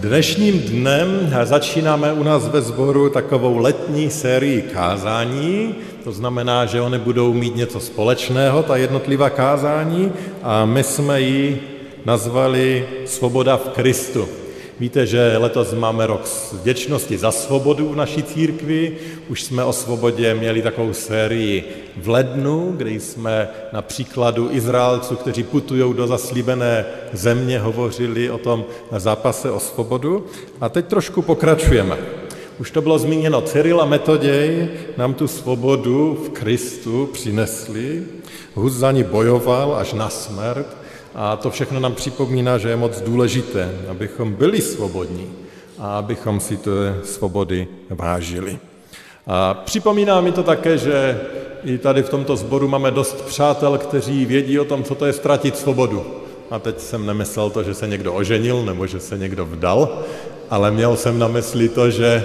dnešním dnem začínáme u nás ve sboru takovou letní sérii kázání, to znamená, že oni budou mít něco společného, ta jednotlivá kázání, a my jsme ji nazvali Svoboda v Kristu. Víte, že letos máme rok vděčnosti za svobodu v naší církvi. Už jsme o svobodě měli takovou sérii v lednu, kde jsme na příkladu Izraelců, kteří putují do zaslíbené země, hovořili o tom zápase o svobodu. A teď trošku pokračujeme. Už to bylo zmíněno, Cyril a Metoděj nám tu svobodu v Kristu přinesli. Hus za ní bojoval až na smrt a to všechno nám připomíná, že je moc důležité, abychom byli svobodní a abychom si té svobody vážili. A připomíná mi to také, že i tady v tomto sboru máme dost přátel, kteří vědí o tom, co to je ztratit svobodu. A teď jsem nemyslel to, že se někdo oženil nebo že se někdo vdal, ale měl jsem na mysli to, že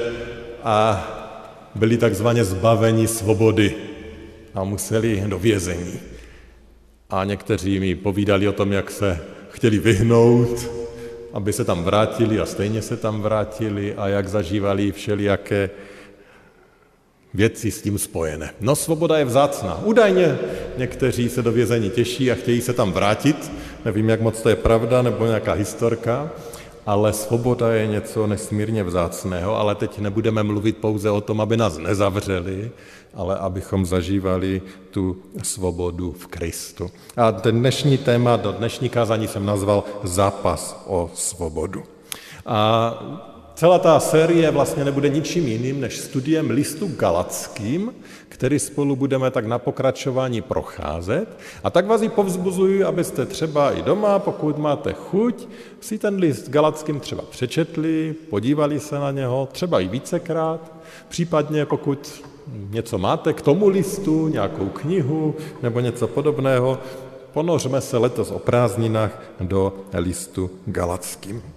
a byli takzvaně zbaveni svobody a museli do vězení a někteří mi povídali o tom, jak se chtěli vyhnout, aby se tam vrátili a stejně se tam vrátili a jak zažívali všelijaké věci s tím spojené. No svoboda je vzácná. Údajně někteří se do vězení těší a chtějí se tam vrátit. Nevím, jak moc to je pravda, nebo nějaká historka, ale svoboda je něco nesmírně vzácného, ale teď nebudeme mluvit pouze o tom, aby nás nezavřeli, ale abychom zažívali tu svobodu v Kristu. A ten dnešní téma do dnešní kázání jsem nazval Zápas o svobodu. A celá ta série vlastně nebude ničím jiným než studiem listu galackým, který spolu budeme tak na pokračování procházet. A tak vás i povzbuzuji, abyste třeba i doma, pokud máte chuť, si ten list galackým třeba přečetli, podívali se na něho, třeba i vícekrát, případně pokud něco máte k tomu listu, nějakou knihu nebo něco podobného, ponořme se letos o prázdninách do listu galackým.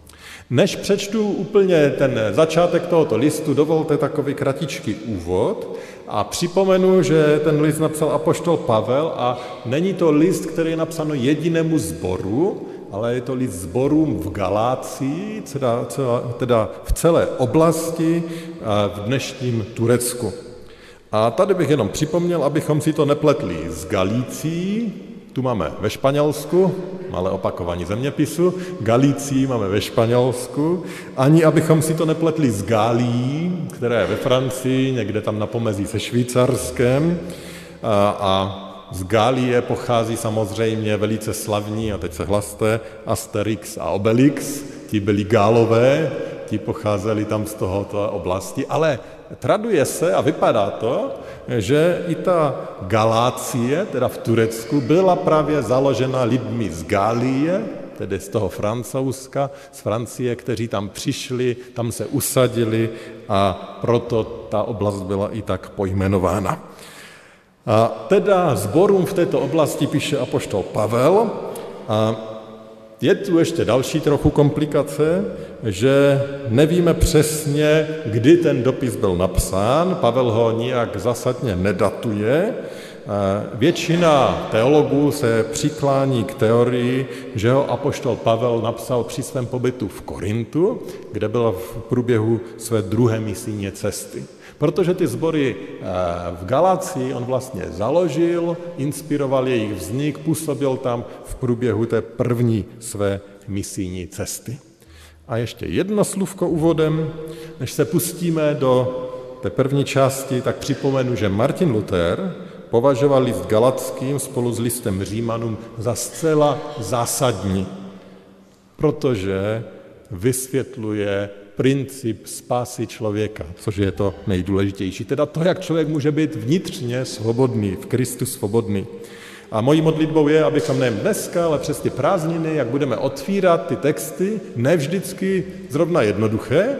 Než přečtu úplně ten začátek tohoto listu, dovolte takový kratičký úvod a připomenu, že ten list napsal apoštol Pavel a není to list, který je napsáno jedinému zboru, ale je to list zborům v Galácii, teda, teda v celé oblasti v dnešním Turecku. A tady bych jenom připomněl, abychom si to nepletli s Galící, tu máme ve Španělsku, malé opakování zeměpisu, Galicii máme ve Španělsku, ani abychom si to nepletli s Gálií, která je ve Francii, někde tam na pomezí se Švýcarskem. A, a z Gálie pochází samozřejmě velice slavní, a teď se hlaste, Asterix a Obelix, ti byli Gálové, ti pocházeli tam z tohoto oblasti, ale traduje se a vypadá to, že i ta Galácie, teda v Turecku, byla právě založena lidmi z Gálie, tedy z toho Francouzska, z Francie, kteří tam přišli, tam se usadili a proto ta oblast byla i tak pojmenována. A teda zborům v této oblasti píše apoštol Pavel a je tu ještě další trochu komplikace, že nevíme přesně, kdy ten dopis byl napsán, Pavel ho nijak zásadně nedatuje, Většina teologů se přiklání k teorii, že ho apoštol Pavel napsal při svém pobytu v Korintu, kde byl v průběhu své druhé misijní cesty. Protože ty sbory eh, v Galácii on vlastně založil, inspiroval jejich vznik, působil tam v průběhu té první své misijní cesty. A ještě jedno slůvko úvodem, než se pustíme do té první části, tak připomenu, že Martin Luther považoval list Galackým spolu s listem Římanům za zcela zásadní, protože vysvětluje princip spásy člověka, což je to nejdůležitější. Teda to, jak člověk může být vnitřně svobodný, v Kristu svobodný. A mojí modlitbou je, abychom nejen dneska, ale přes ty prázdniny, jak budeme otvírat ty texty, ne vždycky zrovna jednoduché,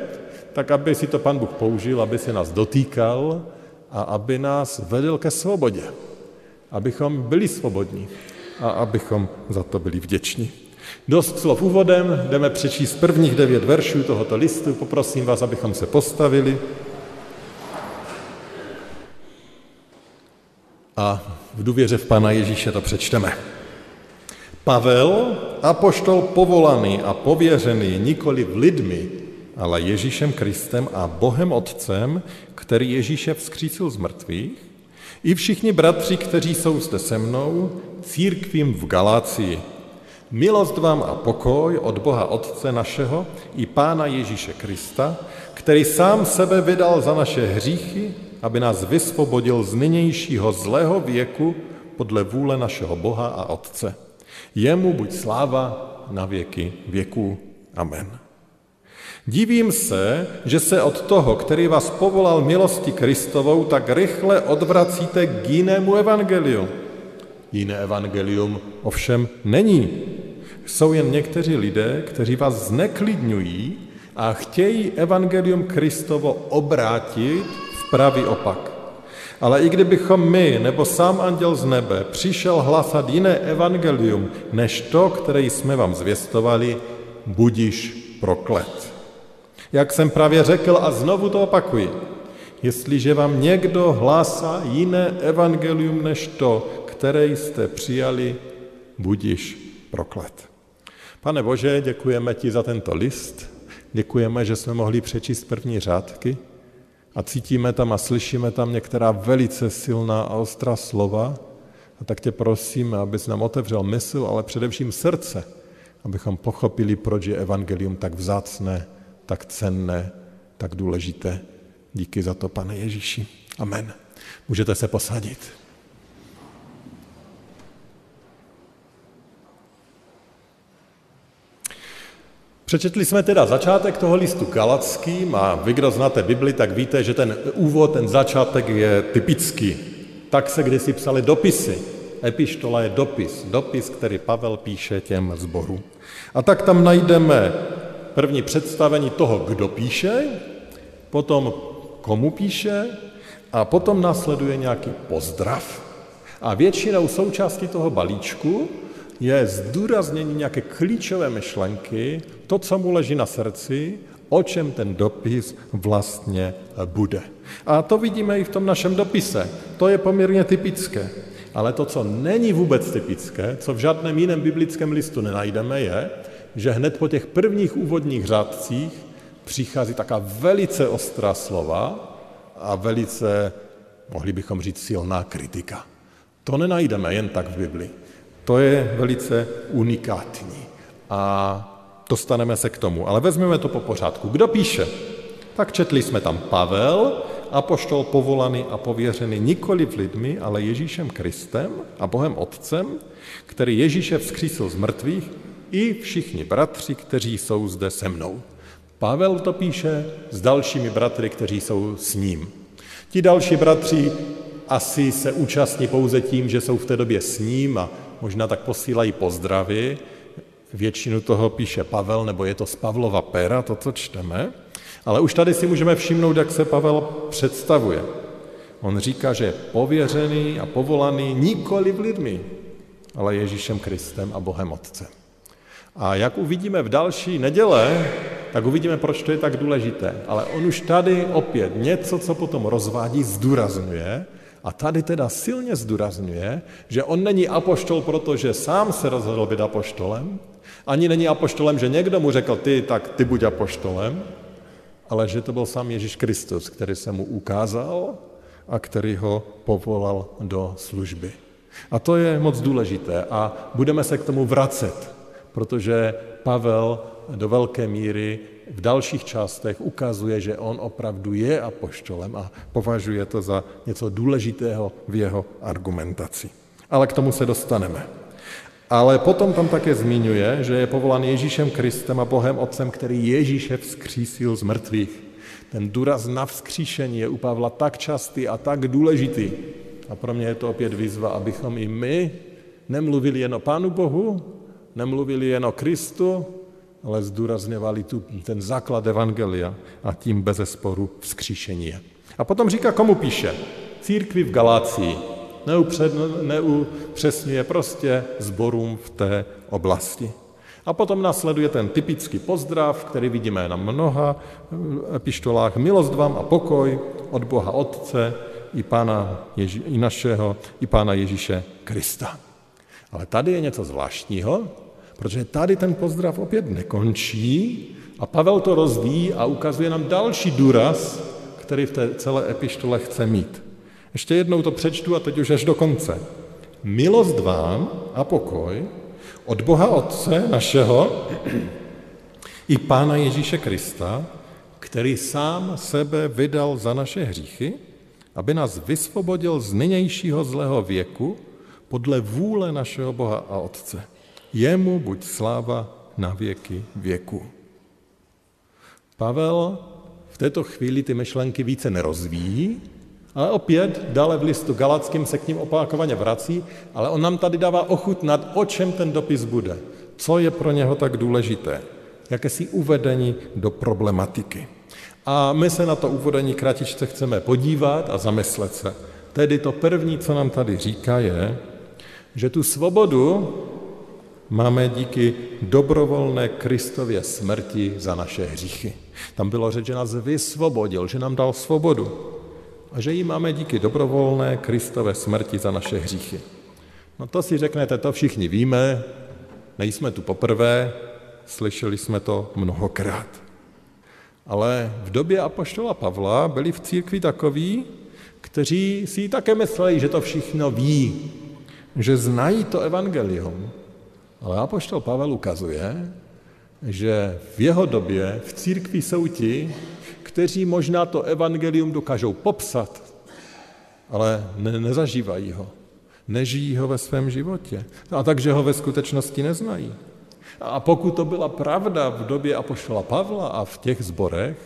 tak aby si to pan Bůh použil, aby se nás dotýkal a aby nás vedl ke svobodě. Abychom byli svobodní a abychom za to byli vděční. Dost slov úvodem, jdeme přečíst prvních devět veršů tohoto listu. Poprosím vás, abychom se postavili. A v důvěře v Pana Ježíše to přečteme. Pavel, apoštol povolaný a pověřený nikoli v lidmi, ale Ježíšem Kristem a Bohem Otcem, který Ježíše vzkřísil z mrtvých, i všichni bratři, kteří jsou zde se mnou, církvím v Galácii. Milost vám a pokoj od Boha Otce našeho i Pána Ježíše Krista, který sám sebe vydal za naše hříchy, aby nás vysvobodil z nynějšího zlého věku podle vůle našeho Boha a Otce. Jemu buď sláva na věky věků. Amen. Divím se, že se od toho, který vás povolal milosti Kristovou, tak rychle odvracíte k jinému evangeliu. Jiné evangelium ovšem není. Jsou jen někteří lidé, kteří vás zneklidňují a chtějí evangelium Kristovo obrátit v pravý opak. Ale i kdybychom my nebo sám anděl z nebe přišel hlasat jiné evangelium než to, které jsme vám zvěstovali, budiš proklet. Jak jsem právě řekl a znovu to opakuji, jestliže vám někdo hlásá jiné evangelium než to, které jste přijali, budiš proklet. Pane Bože, děkujeme ti za tento list, děkujeme, že jsme mohli přečíst první řádky a cítíme tam a slyšíme tam některá velice silná a ostrá slova. A tak tě prosíme, abys nám otevřel mysl, ale především srdce, abychom pochopili, proč je evangelium tak vzácné, tak cenné, tak důležité. Díky za to, pane Ježíši. Amen. Můžete se posadit. Přečetli jsme teda začátek toho listu Galackým a vy, kdo znáte Bibli, tak víte, že ten úvod, ten začátek je typický. Tak se kdysi psali dopisy. Epištola je dopis, dopis, který Pavel píše těm zborům. A tak tam najdeme první představení toho, kdo píše, potom komu píše a potom následuje nějaký pozdrav. A většinou součástí toho balíčku je zdůraznění nějaké klíčové myšlenky, to, co mu leží na srdci, o čem ten dopis vlastně bude. A to vidíme i v tom našem dopise. To je poměrně typické. Ale to, co není vůbec typické, co v žádném jiném biblickém listu nenajdeme, je, že hned po těch prvních úvodních řádcích přichází taká velice ostrá slova a velice, mohli bychom říct, silná kritika. To nenajdeme jen tak v Biblii. To je velice unikátní a dostaneme se k tomu. Ale vezmeme to po pořádku. Kdo píše? Tak četli jsme tam Pavel, apoštol povolaný a pověřený nikoli v lidmi, ale Ježíšem Kristem a Bohem Otcem, který Ježíše vzkřísil z mrtvých, i všichni bratři, kteří jsou zde se mnou. Pavel to píše s dalšími bratry, kteří jsou s ním. Ti další bratři asi se účastní pouze tím, že jsou v té době s ním a možná tak posílají pozdravy. Většinu toho píše Pavel, nebo je to z Pavlova pera, to, co čteme. Ale už tady si můžeme všimnout, jak se Pavel představuje. On říká, že je pověřený a povolaný nikoli v lidmi, ale Ježíšem Kristem a Bohem Otcem. A jak uvidíme v další neděle, tak uvidíme, proč to je tak důležité. Ale on už tady opět něco, co potom rozvádí, zdůrazňuje, a tady teda silně zdůrazňuje, že on není apoštol, protože sám se rozhodl být apoštolem, ani není apoštolem, že někdo mu řekl, ty, tak ty buď apoštolem, ale že to byl sám Ježíš Kristus, který se mu ukázal a který ho povolal do služby. A to je moc důležité a budeme se k tomu vracet, protože Pavel do velké míry v dalších částech ukazuje, že on opravdu je apoštolem a považuje to za něco důležitého v jeho argumentaci. Ale k tomu se dostaneme. Ale potom tam také zmiňuje, že je povolán Ježíšem Kristem a Bohem Otcem, který Ježíše vzkřísil z mrtvých. Ten důraz na vzkříšení je u Pavla tak častý a tak důležitý. A pro mě je to opět výzva, abychom i my nemluvili jen o Pánu Bohu, nemluvili jen o Kristu, ale zdůrazňovali tu, ten základ Evangelia a tím bez sporu vzkříšení. A potom říká, komu píše? Církvi v Galácii. Neupřed, neupřesňuje prostě zborům v té oblasti. A potom následuje ten typický pozdrav, který vidíme na mnoha epištolách. Milost vám a pokoj od Boha Otce i, Pána Ježi, i našeho, i Pána Ježíše Krista. Ale tady je něco zvláštního, protože tady ten pozdrav opět nekončí a Pavel to rozvíjí a ukazuje nám další důraz, který v té celé epištole chce mít. Ještě jednou to přečtu a teď už až do konce. Milost vám a pokoj od Boha Otce našeho i Pána Ježíše Krista, který sám sebe vydal za naše hříchy, aby nás vysvobodil z nynějšího zlého věku podle vůle našeho Boha a Otce. Jemu buď sláva na věky věku. Pavel v této chvíli ty myšlenky více nerozvíjí, ale opět dále v listu Galackým se k ním opakovaně vrací, ale on nám tady dává ochutnat, o čem ten dopis bude, co je pro něho tak důležité, jakési uvedení do problematiky. A my se na to uvedení kratičce chceme podívat a zamyslet se. Tedy to první, co nám tady říká, je, že tu svobodu máme díky dobrovolné Kristově smrti za naše hříchy. Tam bylo řeč, že nás vysvobodil, že nám dal svobodu a že ji máme díky dobrovolné Kristové smrti za naše hříchy. No to si řeknete, to všichni víme, nejsme tu poprvé, slyšeli jsme to mnohokrát. Ale v době apoštola Pavla byli v církvi takoví, kteří si také mysleli, že to všechno ví, že znají to evangelium. Ale apoštol Pavel ukazuje, že v jeho době v církvi jsou ti, kteří možná to evangelium dokážou popsat, ale ne, nezažívají ho. Nežijí ho ve svém životě. A takže ho ve skutečnosti neznají. A pokud to byla pravda v době apoštola Pavla a v těch zborech,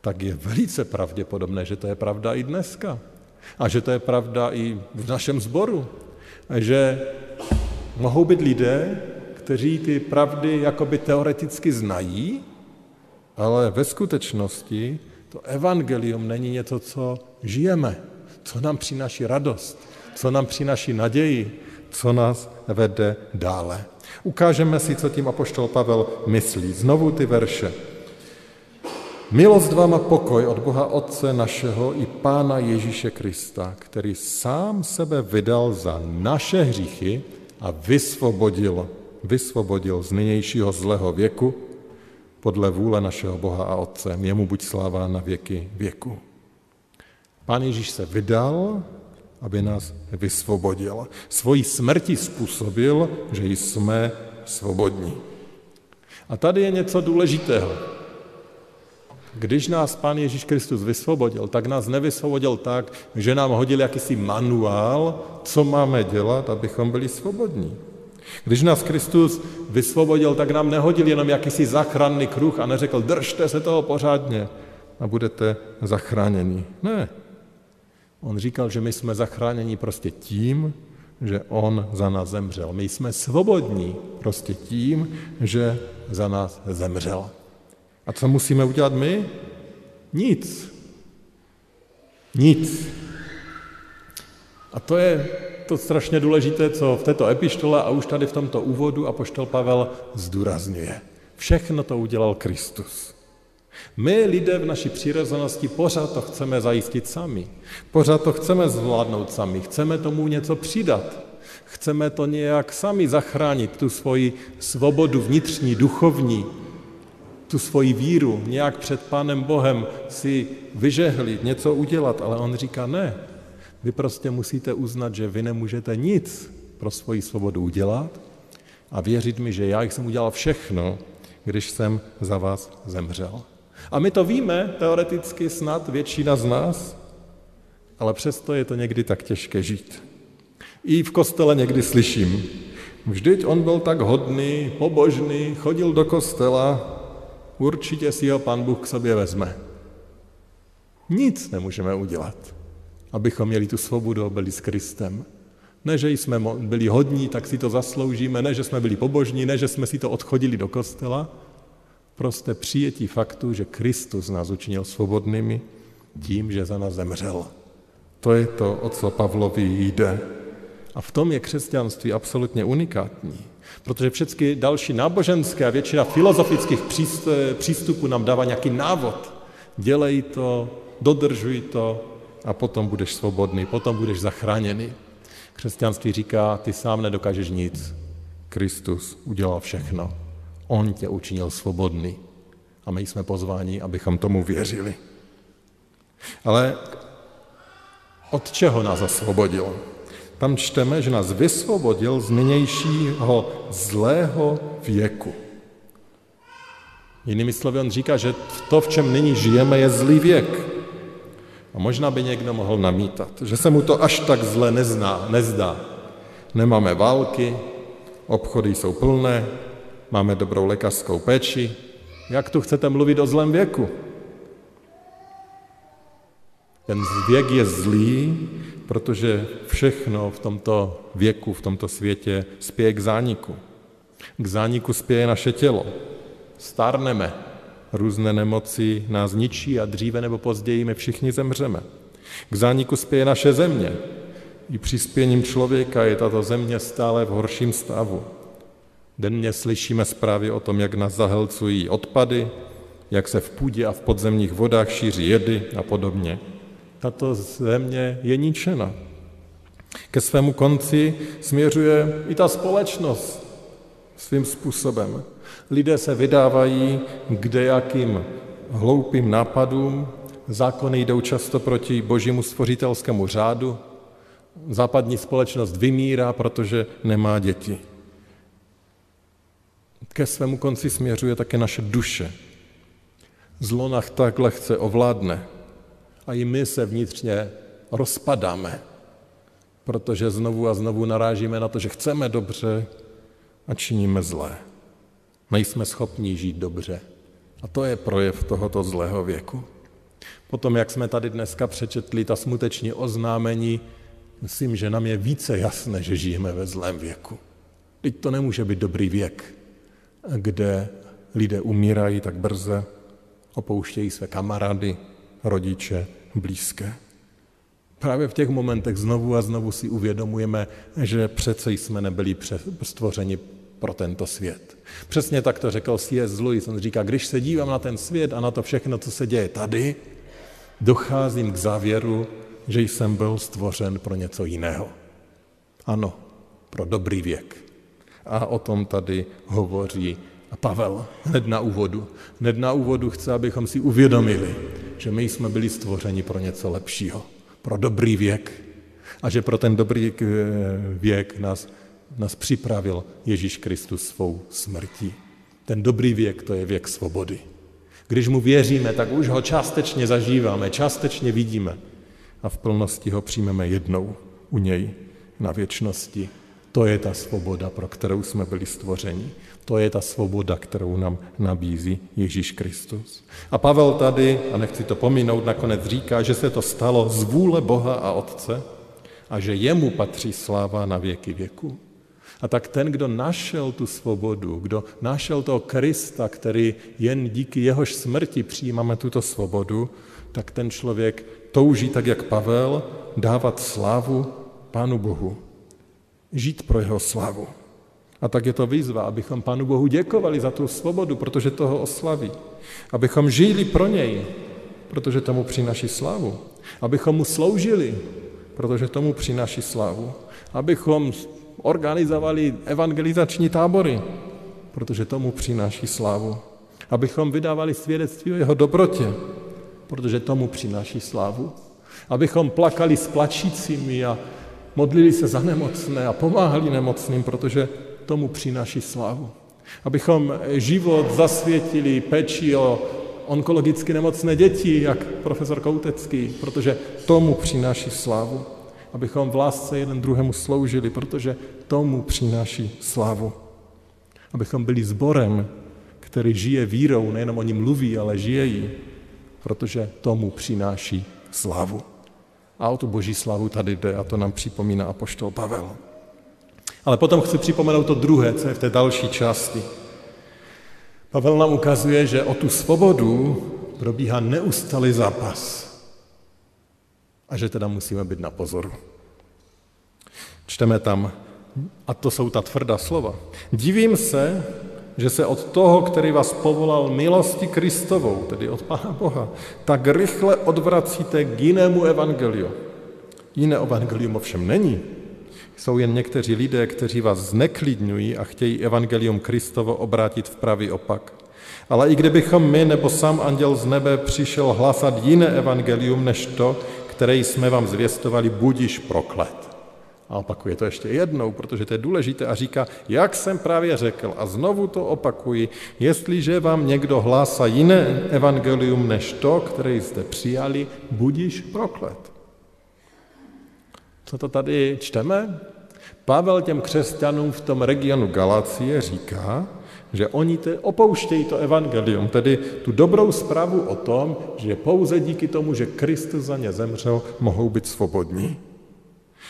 tak je velice pravděpodobné, že to je pravda i dneska. A že to je pravda i v našem sboru. Že mohou být lidé, kteří ty pravdy jakoby teoreticky znají, ale ve skutečnosti to evangelium není něco, co žijeme, co nám přináší radost, co nám přináší naději, co nás vede dále. Ukážeme si, co tím apoštol Pavel myslí. Znovu ty verše. Milost vám a pokoj od Boha Otce našeho i Pána Ježíše Krista, který sám sebe vydal za naše hříchy a vysvobodil, vysvobodil z nynějšího zlého věku podle vůle našeho Boha a Otce. Jemu buď sláva na věky věku. Pán Ježíš se vydal, aby nás vysvobodil. Svojí smrti způsobil, že jsme svobodní. A tady je něco důležitého. Když nás Pán Ježíš Kristus vysvobodil, tak nás nevysvobodil tak, že nám hodil jakýsi manuál, co máme dělat, abychom byli svobodní. Když nás Kristus vysvobodil, tak nám nehodil jenom jakýsi zachranný kruh a neřekl, držte se toho pořádně a budete zachráněni. Ne. On říkal, že my jsme zachráněni prostě tím, že on za nás zemřel. My jsme svobodní prostě tím, že za nás zemřel. A co musíme udělat my? Nic. Nic. A to je to strašně důležité, co v této epištole a už tady v tomto úvodu apoštol Pavel zdůrazňuje. Všechno to udělal Kristus. My lidé v naší přirozenosti pořád to chceme zajistit sami. Pořád to chceme zvládnout sami. Chceme tomu něco přidat. Chceme to nějak sami zachránit, tu svoji svobodu vnitřní, duchovní, tu svoji víru, nějak před Pánem Bohem si vyžehlit, něco udělat, ale on říká ne, vy prostě musíte uznat, že vy nemůžete nic pro svoji svobodu udělat a věřit mi, že já jsem udělal všechno, když jsem za vás zemřel. A my to víme, teoreticky snad většina z nás, ale přesto je to někdy tak těžké žít. I v kostele někdy slyším, vždyť on byl tak hodný, pobožný, chodil do kostela, určitě si ho pan Bůh k sobě vezme. Nic nemůžeme udělat abychom měli tu svobodu a byli s Kristem. Ne, že jsme byli hodní, tak si to zasloužíme, ne, že jsme byli pobožní, ne, že jsme si to odchodili do kostela. Prostě přijetí faktu, že Kristus nás učinil svobodnými tím, že za nás zemřel. To je to, o co Pavlovi jde. A v tom je křesťanství absolutně unikátní. Protože všechny další náboženské a většina filozofických přístupů nám dává nějaký návod. Dělej to, dodržuj to a potom budeš svobodný, potom budeš zachráněný. Křesťanství říká, ty sám nedokážeš nic. Kristus udělal všechno. On tě učinil svobodný. A my jsme pozváni, abychom tomu věřili. Ale od čeho nás osvobodil? Tam čteme, že nás vysvobodil z nynějšího zlého věku. Jinými slovy, on říká, že to, v čem nyní žijeme, je zlý věk. A možná by někdo mohl namítat, že se mu to až tak zle nezná, nezdá. Nemáme války, obchody jsou plné, máme dobrou lékařskou péči. Jak tu chcete mluvit o zlém věku? Ten věk je zlý, protože všechno v tomto věku, v tomto světě spěje k zániku. K zániku spěje naše tělo. Stárneme, různé nemoci nás ničí a dříve nebo později my všichni zemřeme. K zániku spěje naše země. I přispěním člověka je tato země stále v horším stavu. Denně slyšíme zprávy o tom, jak nás zahelcují odpady, jak se v půdě a v podzemních vodách šíří jedy a podobně tato země je ničena. Ke svému konci směřuje i ta společnost svým způsobem. Lidé se vydávají k dejakým hloupým nápadům, zákony jdou často proti božímu stvořitelskému řádu, západní společnost vymírá, protože nemá děti. Ke svému konci směřuje také naše duše. Zlo nás tak lehce ovládne, a i my se vnitřně rozpadáme, protože znovu a znovu narážíme na to, že chceme dobře a činíme zlé. Nejsme schopni žít dobře. A to je projev tohoto zlého věku. Potom, jak jsme tady dneska přečetli ta smuteční oznámení, myslím, že nám je více jasné, že žijeme ve zlém věku. Teď to nemůže být dobrý věk, kde lidé umírají tak brze, opouštějí své kamarády, rodiče, blízké. Právě v těch momentech znovu a znovu si uvědomujeme, že přece jsme nebyli stvořeni pro tento svět. Přesně tak to řekl C.S. Lewis. On říká, když se dívám na ten svět a na to všechno, co se děje tady, docházím k závěru, že jsem byl stvořen pro něco jiného. Ano, pro dobrý věk. A o tom tady hovoří Pavel hned na úvodu. Hned na úvodu chce, abychom si uvědomili, že my jsme byli stvořeni pro něco lepšího, pro dobrý věk. A že pro ten dobrý eh, věk nás, nás připravil Ježíš Kristus svou smrtí. Ten dobrý věk, to je věk svobody. Když mu věříme, tak už ho částečně zažíváme, částečně vidíme a v plnosti ho přijmeme jednou u něj na věčnosti. To je ta svoboda, pro kterou jsme byli stvořeni. To je ta svoboda, kterou nám nabízí Ježíš Kristus. A Pavel tady, a nechci to pominout, nakonec říká, že se to stalo z vůle Boha a Otce a že jemu patří sláva na věky věku. A tak ten, kdo našel tu svobodu, kdo našel toho Krista, který jen díky jehož smrti přijímáme tuto svobodu, tak ten člověk touží, tak jak Pavel, dávat slávu Pánu Bohu. Žít pro jeho slávu. A tak je to výzva, abychom Pánu Bohu děkovali za tu svobodu, protože toho oslaví. Abychom žili pro něj, protože tomu přináší slávu. Abychom mu sloužili, protože tomu přináší slávu. Abychom organizovali evangelizační tábory, protože tomu přináší slávu. Abychom vydávali svědectví o jeho dobrotě, protože tomu přináší slávu. Abychom plakali s plačícími a modlili se za nemocné a pomáhali nemocným, protože tomu přináší slávu. Abychom život zasvětili peči o onkologicky nemocné děti, jak profesor Koutecký, protože tomu přináší slávu. Abychom v lásce jeden druhému sloužili, protože tomu přináší slávu. Abychom byli sborem, který žije vírou, nejenom o ní mluví, ale žije ji, protože tomu přináší slávu. A o tu boží slavu tady jde a to nám připomíná apoštol Pavel. Ale potom chci připomenout to druhé, co je v té další části. Pavel nám ukazuje, že o tu svobodu probíhá neustalý zápas. A že teda musíme být na pozoru. Čteme tam, a to jsou ta tvrdá slova. Divím se, že se od toho, který vás povolal milosti Kristovou, tedy od Pána Boha, tak rychle odvracíte k jinému evangeliu. Jiné evangelium ovšem není. Jsou jen někteří lidé, kteří vás zneklidňují a chtějí evangelium Kristovo obrátit v pravý opak. Ale i kdybychom my nebo sám anděl z nebe přišel hlasat jiné evangelium než to, které jsme vám zvěstovali, budíš proklet. A opakuje to ještě jednou, protože to je důležité a říká, jak jsem právě řekl, a znovu to opakuji, jestliže vám někdo hlásá jiné evangelium než to, které jste přijali, budíš proklet. Co to tady čteme? Pavel těm křesťanům v tom regionu Galacie říká, že oni te opouštějí to evangelium, tedy tu dobrou zprávu o tom, že pouze díky tomu, že Kristus za ně zemřel, mohou být svobodní.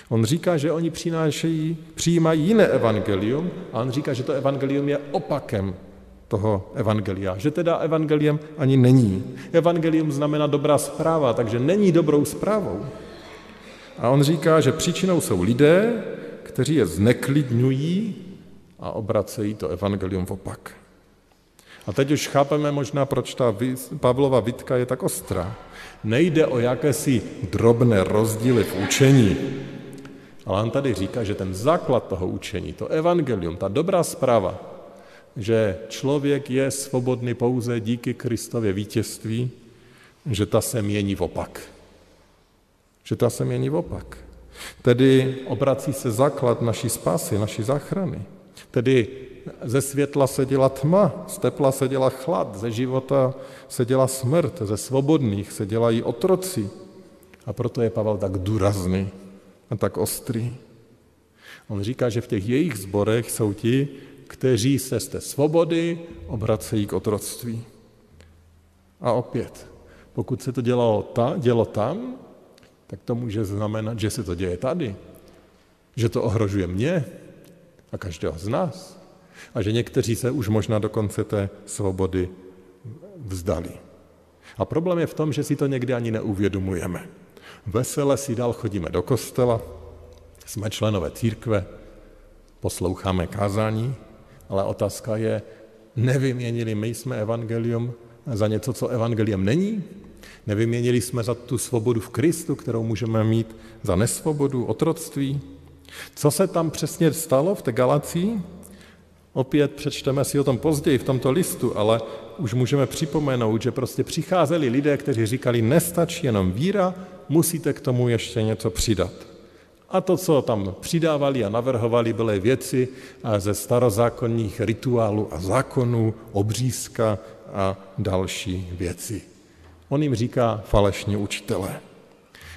On říká, že oni přinášejí, přijímají jiné evangelium a on říká, že to evangelium je opakem toho evangelia, že teda evangeliem ani není. Evangelium znamená dobrá zpráva, takže není dobrou zprávou. A on říká, že příčinou jsou lidé, kteří je zneklidňují a obracejí to evangelium v opak. A teď už chápeme možná, proč ta Pavlova vitka je tak ostrá. Nejde o jakési drobné rozdíly v učení, ale on tady říká, že ten základ toho učení, to evangelium, ta dobrá zpráva, že člověk je svobodný pouze díky Kristově vítězství, že ta se mění v opak. Že ta se mění v opak. Tedy obrací se základ naší spásy, naší záchrany. Tedy ze světla se dělá tma, z tepla se dělá chlad, ze života se dělá smrt, ze svobodných se dělají otroci. A proto je Pavel tak důrazný a tak ostrý. On říká, že v těch jejich zborech jsou ti, kteří se z té svobody obracejí k otroctví. A opět, pokud se to dělalo ta, dělo tam, tak to může znamenat, že se to děje tady. Že to ohrožuje mě a každého z nás. A že někteří se už možná do konce té svobody vzdali. A problém je v tom, že si to někdy ani neuvědomujeme. Vesele si dál chodíme do kostela, jsme členové církve, posloucháme kázání, ale otázka je, nevyměnili my jsme evangelium za něco, co evangeliem není? Nevyměnili jsme za tu svobodu v Kristu, kterou můžeme mít za nesvobodu, otroctví? Co se tam přesně stalo v té Galacii? Opět přečteme si o tom později v tomto listu, ale už můžeme připomenout, že prostě přicházeli lidé, kteří říkali, nestačí jenom víra, musíte k tomu ještě něco přidat. A to, co tam přidávali a navrhovali, byly věci ze starozákonních rituálů a zákonů, obřízka a další věci. On jim říká falešní učitele.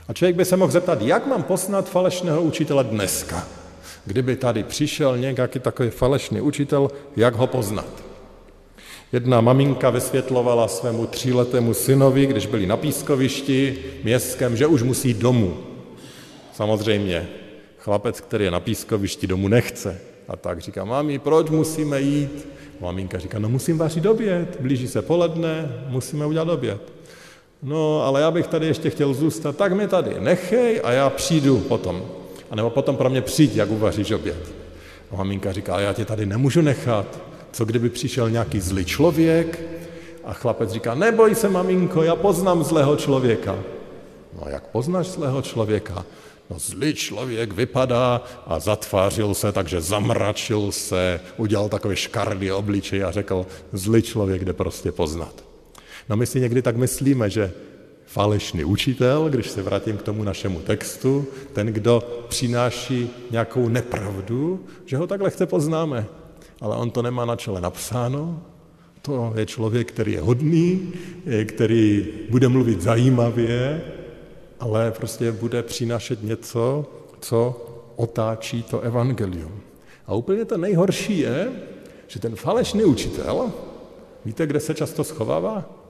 A člověk by se mohl zeptat, jak mám poznat falešného učitele dneska? Kdyby tady přišel nějaký takový falešný učitel, jak ho poznat? Jedna maminka vysvětlovala svému tříletému synovi, když byli na pískovišti městském, že už musí domů. Samozřejmě, chlapec, který je na pískovišti, domů nechce. A tak říká, mami, proč musíme jít? Maminka říká, no musím vařit oběd, blíží se poledne, musíme udělat oběd. No, ale já bych tady ještě chtěl zůstat, tak mi tady nechej a já přijdu potom. A nebo potom pro mě přijď, jak uvaříš oběd. A maminka říká, já tě tady nemůžu nechat. Co kdyby přišel nějaký zlý člověk a chlapec říká, neboj se, maminko, já poznám zlého člověka. No jak poznáš zlého člověka? No zlý člověk vypadá a zatvářil se, takže zamračil se, udělal takové škardý obličej a řekl, zlý člověk jde prostě poznat. No my si někdy tak myslíme, že falešný učitel, když se vrátím k tomu našemu textu, ten, kdo přináší nějakou nepravdu, že ho takhle chce poznáme. Ale on to nemá na čele napsáno, to je člověk, který je hodný, který bude mluvit zajímavě, ale prostě bude přinášet něco, co otáčí to evangelium. A úplně to nejhorší je, že ten falešný učitel, víte, kde se často schovává?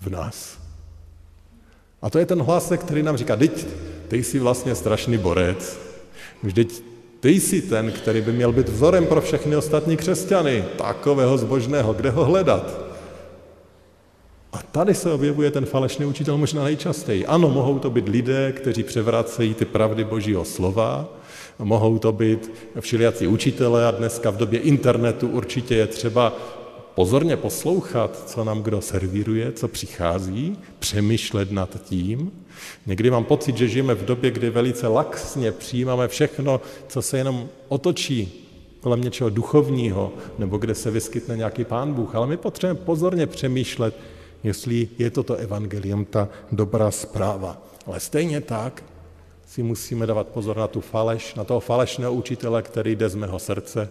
V nás. A to je ten hlas, který nám říká, teď ty jsi vlastně strašný borec. Vždyť ty jsi ten, který by měl být vzorem pro všechny ostatní křesťany. Takového zbožného, kde ho hledat? A tady se objevuje ten falešný učitel možná nejčastěji. Ano, mohou to být lidé, kteří převracejí ty pravdy Božího slova, mohou to být všelijací učitelé a dneska v době internetu určitě je třeba pozorně poslouchat, co nám kdo servíruje, co přichází, přemýšlet nad tím. Někdy mám pocit, že žijeme v době, kdy velice laxně přijímáme všechno, co se jenom otočí kolem něčeho duchovního, nebo kde se vyskytne nějaký pán Bůh. Ale my potřebujeme pozorně přemýšlet, jestli je toto evangelium ta dobrá zpráva. Ale stejně tak si musíme dávat pozor na tu faleš, na toho falešného učitele, který jde z mého srdce,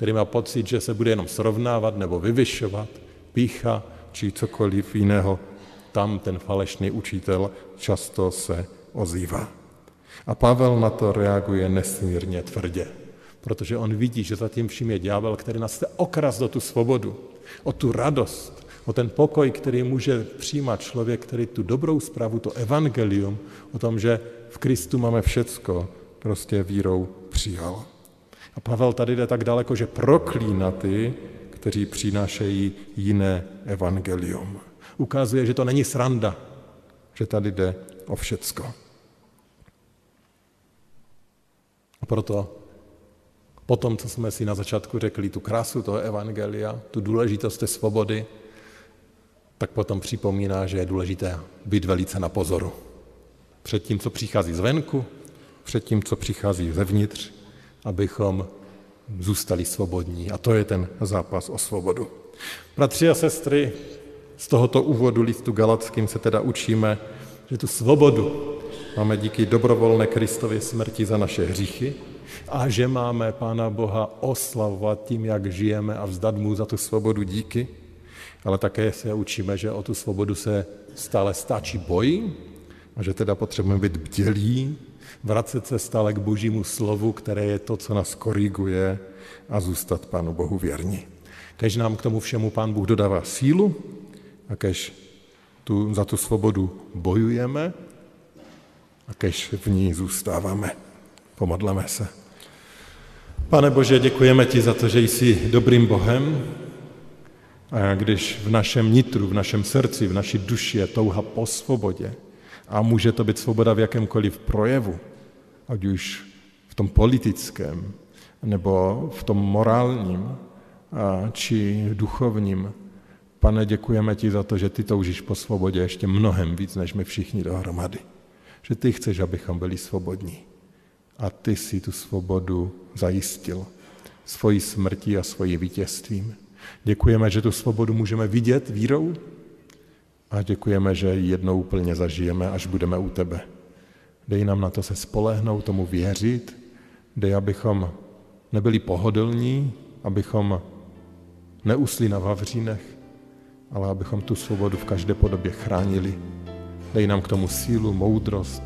který má pocit, že se bude jenom srovnávat nebo vyvyšovat, pícha či cokoliv jiného. Tam ten falešný učitel často se ozývá. A Pavel na to reaguje nesmírně tvrdě, protože on vidí, že zatím vším je ďábel, který nás chce okras do tu svobodu, o tu radost, o ten pokoj, který může přijímat člověk, který tu dobrou zprávu, to evangelium, o tom, že v Kristu máme všecko, prostě vírou přijal. A Pavel tady jde tak daleko, že proklína ty, kteří přinášejí jiné evangelium. Ukazuje, že to není sranda, že tady jde o všecko. A proto po tom, co jsme si na začátku řekli, tu krásu toho evangelia, tu důležitost té svobody, tak potom připomíná, že je důležité být velice na pozoru. Před tím, co přichází zvenku, před tím, co přichází zevnitř, abychom zůstali svobodní. A to je ten zápas o svobodu. Bratři a sestry, z tohoto úvodu listu Galackým se teda učíme, že tu svobodu máme díky dobrovolné Kristově smrti za naše hříchy a že máme Pána Boha oslavovat tím, jak žijeme a vzdat mu za tu svobodu díky, ale také se učíme, že o tu svobodu se stále stáčí boj a že teda potřebujeme být bdělí, vracet se stále k božímu slovu, které je to, co nás koriguje a zůstat Pánu Bohu věrní. Kež nám k tomu všemu Pán Bůh dodává sílu a kež tu, za tu svobodu bojujeme a kež v ní zůstáváme. Pomodleme se. Pane Bože, děkujeme ti za to, že jsi dobrým Bohem, a když v našem nitru, v našem srdci, v naší duši je touha po svobodě, a může to být svoboda v jakémkoliv projevu, ať už v tom politickém, nebo v tom morálním, či duchovním. Pane, děkujeme ti za to, že ty toužíš po svobodě ještě mnohem víc, než my všichni dohromady. Že ty chceš, abychom byli svobodní. A ty si tu svobodu zajistil svojí smrtí a svojí vítězstvím. Děkujeme, že tu svobodu můžeme vidět vírou a děkujeme, že jednou úplně zažijeme, až budeme u tebe. Dej nám na to se spolehnout, tomu věřit, dej, abychom nebyli pohodlní, abychom neusli na vavřínech, ale abychom tu svobodu v každé podobě chránili. Dej nám k tomu sílu, moudrost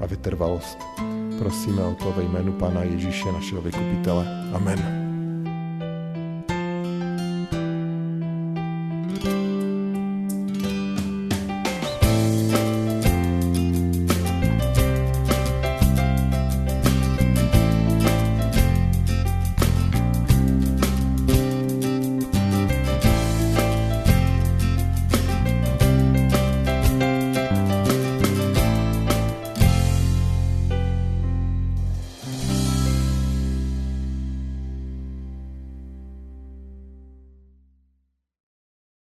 a vytrvalost. Prosíme o to ve jménu Pána Ježíše, našeho vykupitele. Amen.